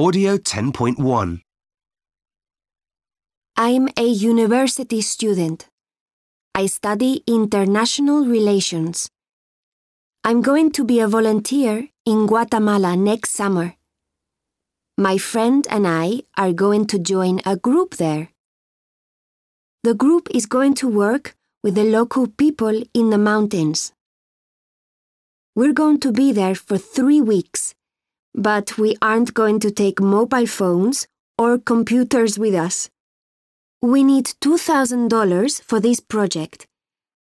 Audio 10.1 I'm a university student. I study international relations. I'm going to be a volunteer in Guatemala next summer. My friend and I are going to join a group there. The group is going to work with the local people in the mountains. We're going to be there for three weeks, but we aren't going to take mobile phones or computers with us. We need $2,000 for this project,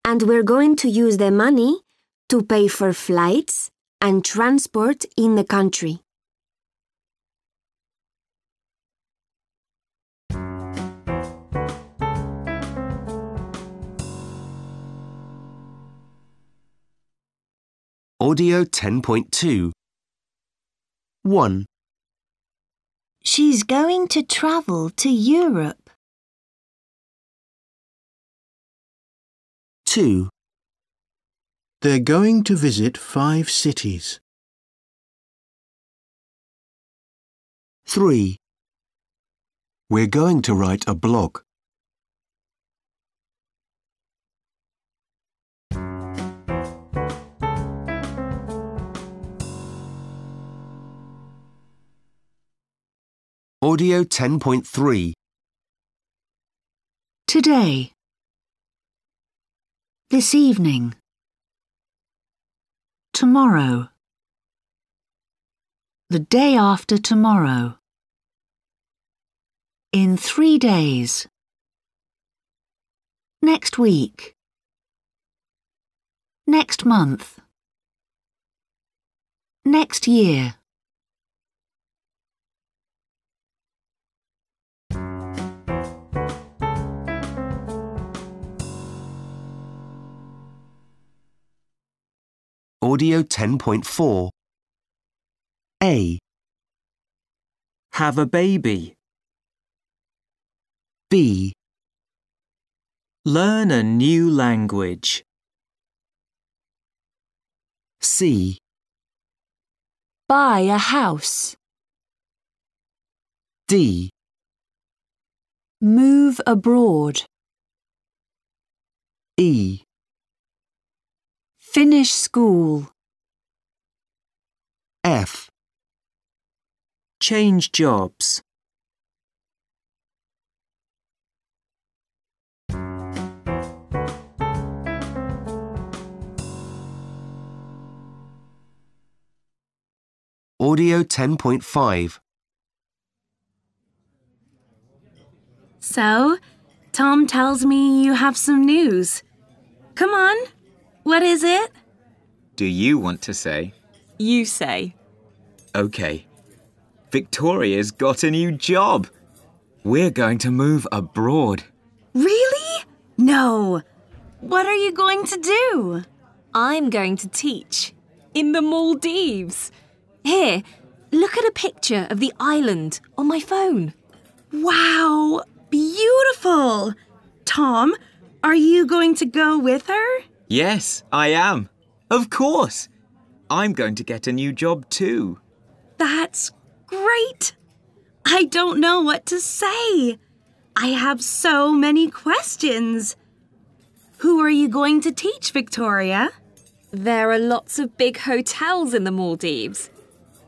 and we're going to use the money to pay for flights and transport in the country. Audio 10.2 1, She's going to travel to Europe. 2, They're going to visit five cities. 3, We're going to write a blog. Audio 10.3 Today. This evening. Tomorrow. The day after tomorrow. In three days. Next week. Next month. Next year. Audio 10.4 A, Have a baby. B, Learn a new language. C, Buy a house. D, Move abroad. E, Finish school. F, Change jobs. Audio 10.5 So, Tom tells me you have some news. Come on, what is it? Do you want to say? You say. Okay. Victoria's got a new job. We're going to move abroad. Really? No. What are you going to do? I'm going to teach. In the Maldives. Here, look at a picture of the island on my phone. Wow, beautiful. Tom, are you going to go with her? Yes, I am. Of course. I'm going to get a new job too. That's great. I don't know what to say. I have so many questions. Who are you going to teach, Victoria? There are lots of big hotels in the Maldives.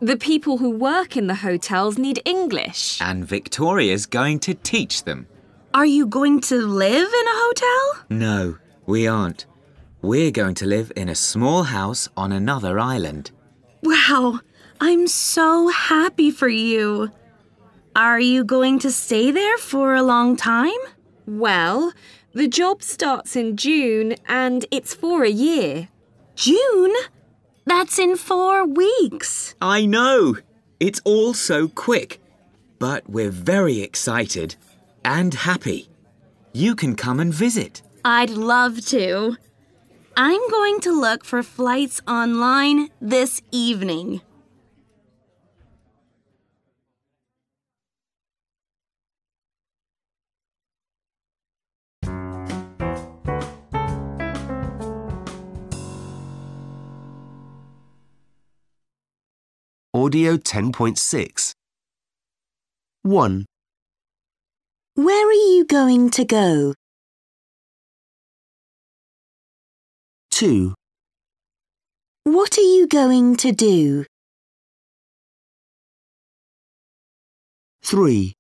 The people who work in the hotels need English. And Victoria's going to teach them. Are you going to live in a hotel? No, we aren't. We're going to live in a small house on another island. Wow, I'm so happy for you. Are you going to stay there for a long time? Well, the job starts in June and it's for a year. June? That's in four weeks. I know. It's all so quick. But we're very excited and happy. You can come and visit. I'd love to. I'm going to look for flights online this evening. Audio 10.6 1, Where are you going to go? 2, What are you going to do? 3,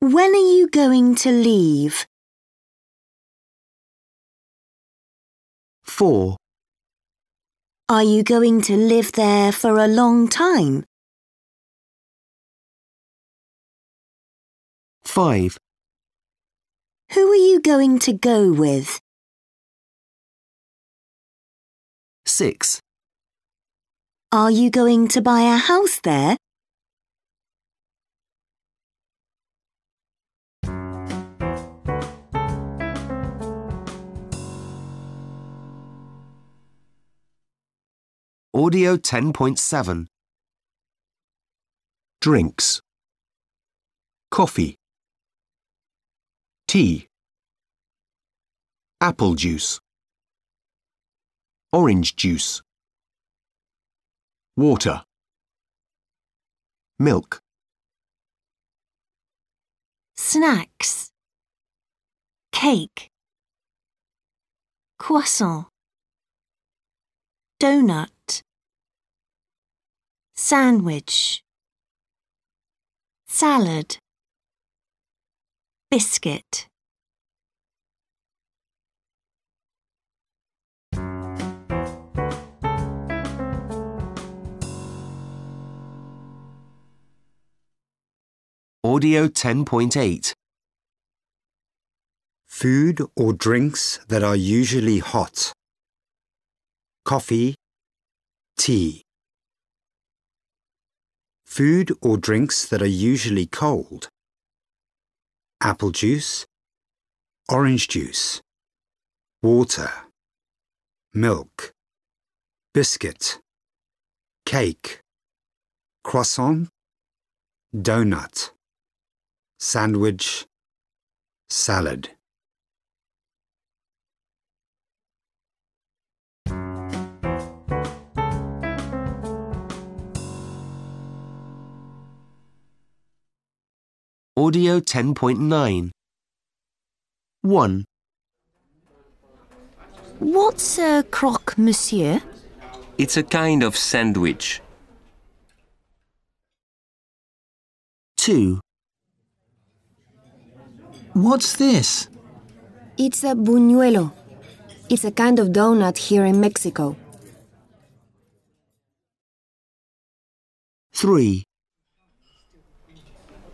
When are you going to leave? 4, Are you going to live there for a long time? 5, Who are you going to go with? 6, Are you going to buy a house there? Audio 10.7 Drinks. Coffee. Tea. Apple juice Orange juice Water Milk Snacks. Cake. Croissant. Donut. Sandwich. Salad. Biscuit. Audio 10.8 Food or drinks that are usually hot. Coffee, tea. Food or drinks that are usually cold. Apple juice, orange juice, water, milk, biscuit, cake, croissant, donut, sandwich, salad. Audio 10.9 1, What's a croque monsieur? It's a kind of sandwich. 2, What's this? It's a buñuelo. It's a kind of donut here in Mexico. 3,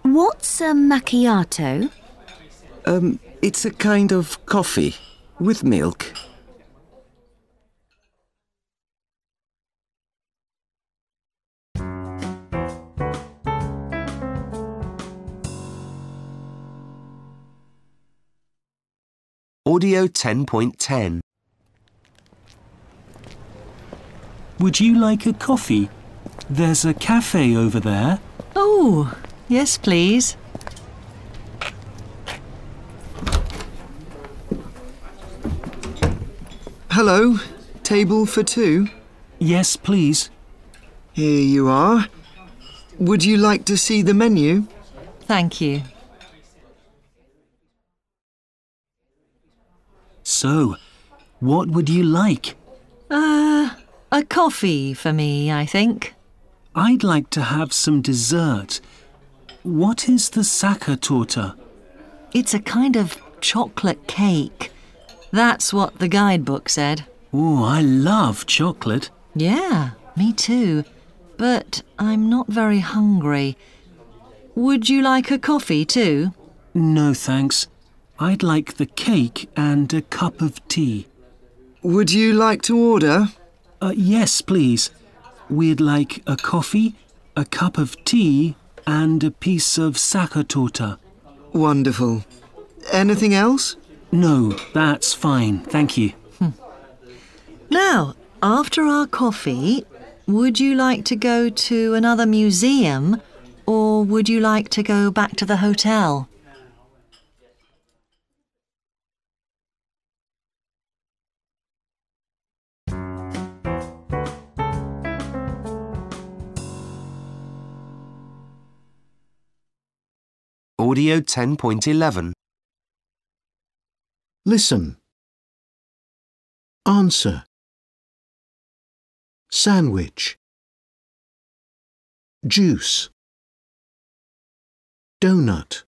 What's a macchiato? Um, it's a kind of coffee with milk. Audio 10.10 Would you like a coffee? There's a cafe over there. Oh, yes, please. Hello, table for two. Yes, please. Here you are. Would you like to see the menu? Thank you. So, what would you like? Uh, a coffee for me, I think. I'd like to have some dessert. What is the Sachertorte? It's a kind of chocolate cake. That's what the guidebook said. Oh, I love chocolate. Yeah, me too. But I'm not very hungry. Would you like a coffee too? No, thanks. I'd like the cake and a cup of tea. Would you like to order? Uh, yes, please. We'd like a coffee, a cup of tea, and a piece of Sachertorte. Wonderful. Anything else? No, that's fine, thank you. Now, after our coffee, would you like to go to another museum or would you like to go back to the hotel? Audio 10.11. Listen. Answer. Sandwich. Juice. Donut.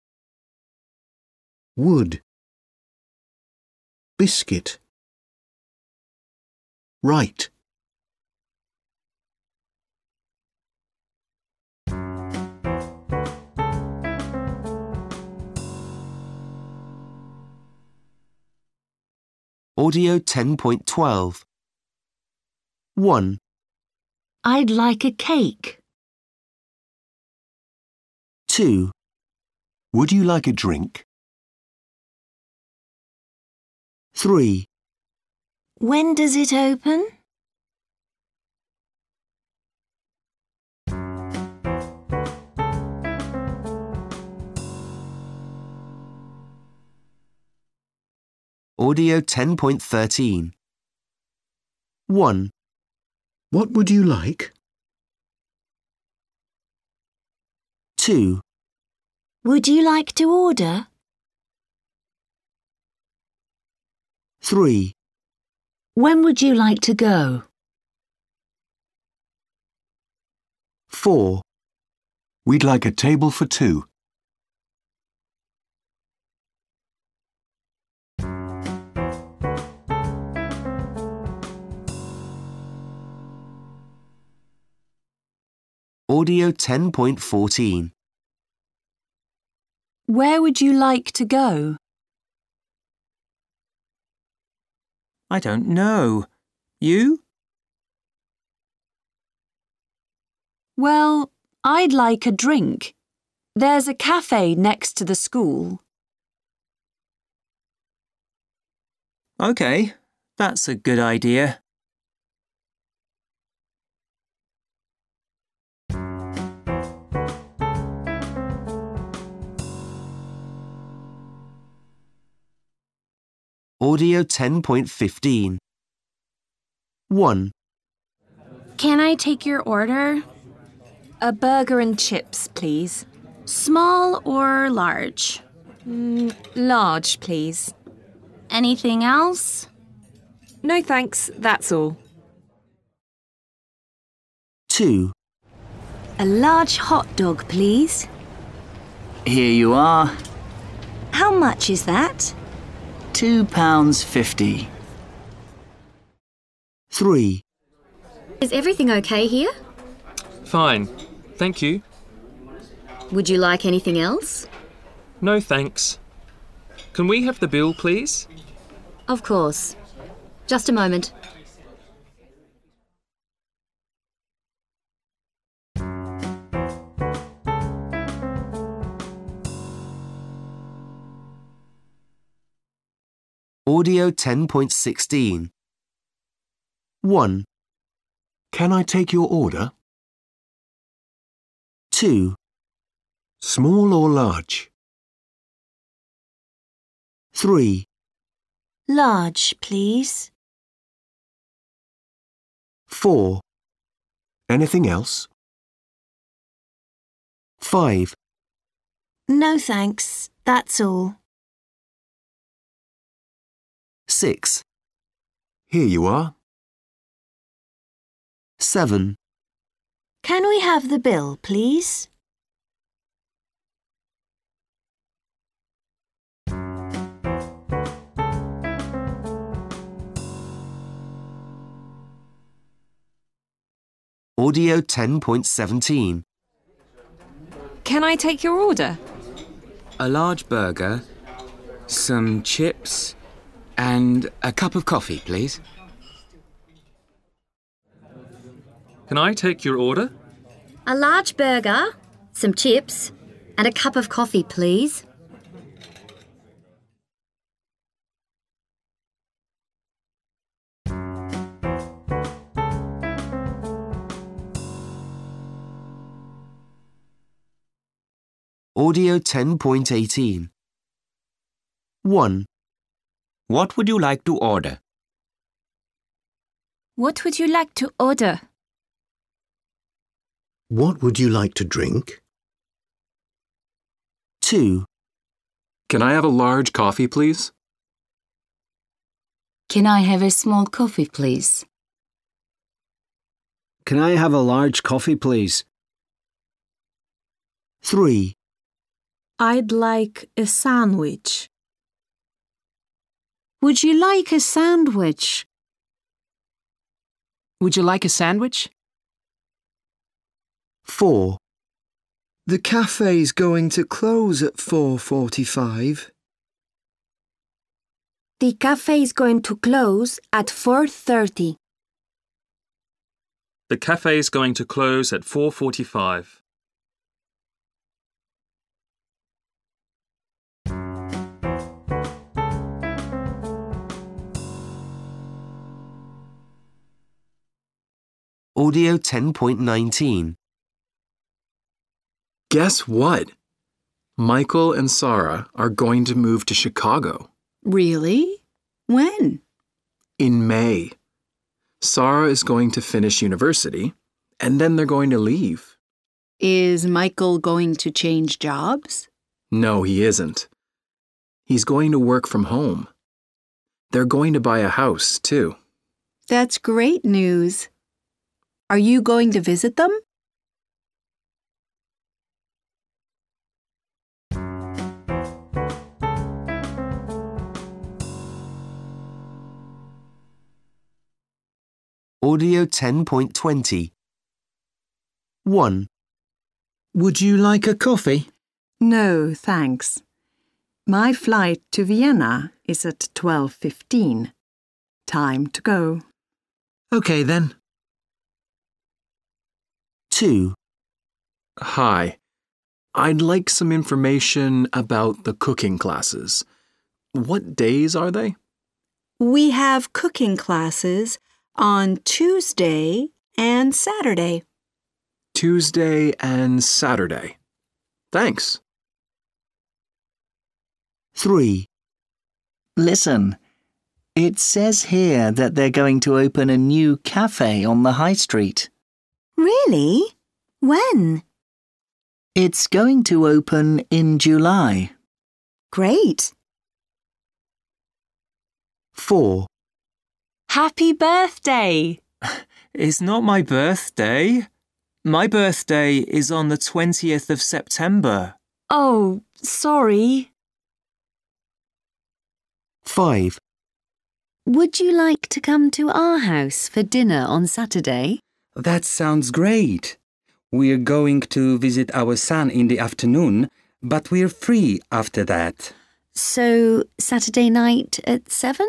Wood. Biscuit. Right. Audio 10.12. 1, I'd like a cake. 2, Would you like a drink? 3, When does it open? Audio 10.13. 1, What would you like? 2, Would you like to order? 3, When would you like to go? 4, We'd like a table for two. Audio 10.14. Where would you like to go? I don't know. You? Well, I'd like a drink. There's a cafe next to the school. OK, that's a good idea. Audio 10.15. 1, Can I take your order? A burger and chips, please. Small or large? Mm, large, please. Anything else? No thanks, that's all. 2, A large hot dog, please. Here you are. How much is that? Two pounds fifty. 3, Is everything okay here? Fine, thank you. Would you like anything else? No thanks. Can we have the bill, please? Of course. Just a moment. Audio 10.16. 1, Can I take your order? 2, Small or large? 3, Large, please. 4, Anything else? 5, No thanks, that's all. 6, Here you are. 7, Can we have the bill, please? Audio 10.17. Can I take your order? A large burger, some chips, and a cup of coffee, please. Can I take your order? A large burger, some chips, and a cup of coffee, please. Audio 10.18. 1, What would you like to order? What would you like to order? What would you like to drink? 2. Can I have a large coffee, please? Can I have a small coffee, please? Can I have a large coffee, please? 3. I'd like a sandwich. Would you like a sandwich? Would you like a sandwich? 4. The cafe's going to close at 4.45. The cafe is going to close at 4.30. The cafe is going to close at 4:45. Audio 10.19. Guess what? Michael and Sarah are going to move to Chicago Really? When? in May. Sarah is going to finish university, and then they're going to leave. Is Michael going to change jobs? No, he isn't. He's going to work from home. They're going to buy a house, too. That's great news. Are you going to visit them? Audio 10.20. 1. Would you like a coffee? No, thanks. My flight to Vienna is at 12:15. Time to go. OK then. 2. Hi. I'd like some information about the cooking classes. What days are they? We have cooking classes on Tuesday and Saturday. Tuesday and Saturday. Thanks. 3. Listen, it says here that they're going to open a new cafe on the high street. Really? When? It's going to open in July. Great. 4. Happy birthday! It's not my birthday. My birthday is on the 20th of September. Oh, sorry. 5. Would you like to come to our house for dinner on Saturday? That sounds great. We're going to visit our son in the afternoon, but we're free after that. So, Saturday night at 7?